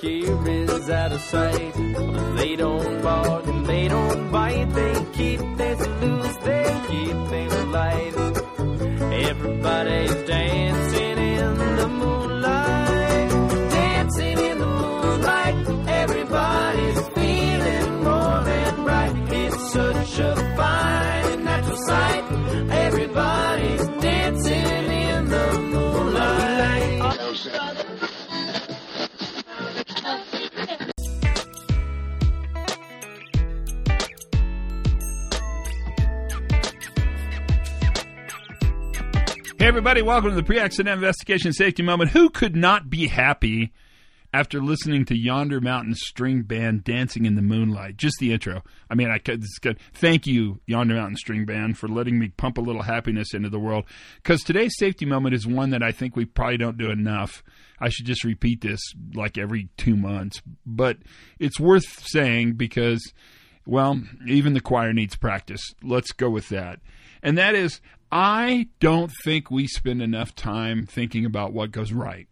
here is out of sight. They don't bark and they don't bite. They keep things loose, they keep things light. Everybody's dancing in the moonlight. Dancing in the moonlight. Everybody's feeling warm and bright. It's such a fine natural sight. Everybody's dancing in the moonlight. Everybody, welcome to the pre accident investigation safety moment. Who could not be happy after listening to Yonder Mountain String Band dancing in the moonlight? Just the intro. I mean, I could, this is good. Thank you, Yonder Mountain String Band, for letting me pump a little happiness into the world. Because today's safety moment is one that I think we probably don't do enough. I should just repeat this like every two months. But it's worth saying because, well, even the choir needs practice. Let's go with that. And that is, I don't think we spend enough time thinking about what goes right.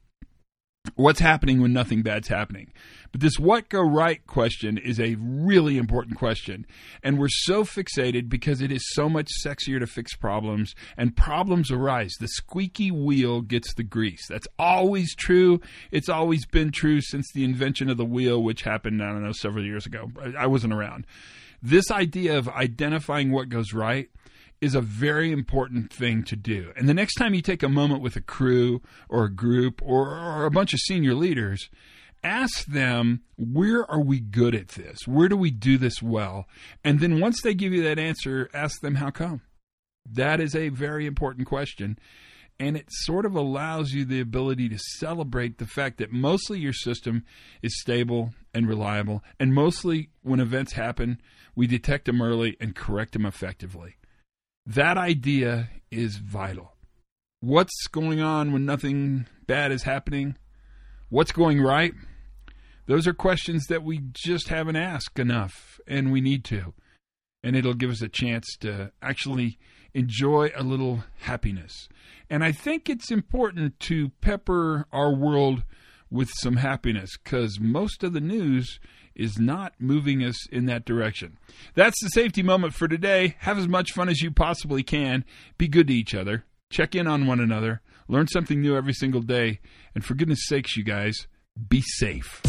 What's happening when nothing bad's happening? But this what go right question is a really important question. And we're so fixated because it is so much sexier to fix problems, and problems arise. The squeaky wheel gets the grease. That's always true. It's always been true since the invention of the wheel, which happened, I don't know, several years ago. I wasn't around. This idea of identifying what goes right is a very important thing to do. And the next time you take a moment with a crew or a group or, or, a bunch of senior leaders, ask them, where are we good at this? Where do we do this well? And then once they give you that answer, ask them, how come? That is a very important question. And it sort of allows you the ability to celebrate the fact that mostly your system is stable and reliable. And mostly when events happen, we detect them early and correct them effectively. That idea is vital. What's going on when nothing bad is happening? What's going right? Those are questions that we just haven't asked enough, and we need to. And it'll give us a chance to actually enjoy a little happiness. And I think it's important to pepper our world with some happiness because most of the news is not moving us in that direction. That's the safety moment for today. Have as much fun as you possibly can. Be good to each other. Check in on one another. Learn something new every single day. And for goodness sakes, you guys, be safe.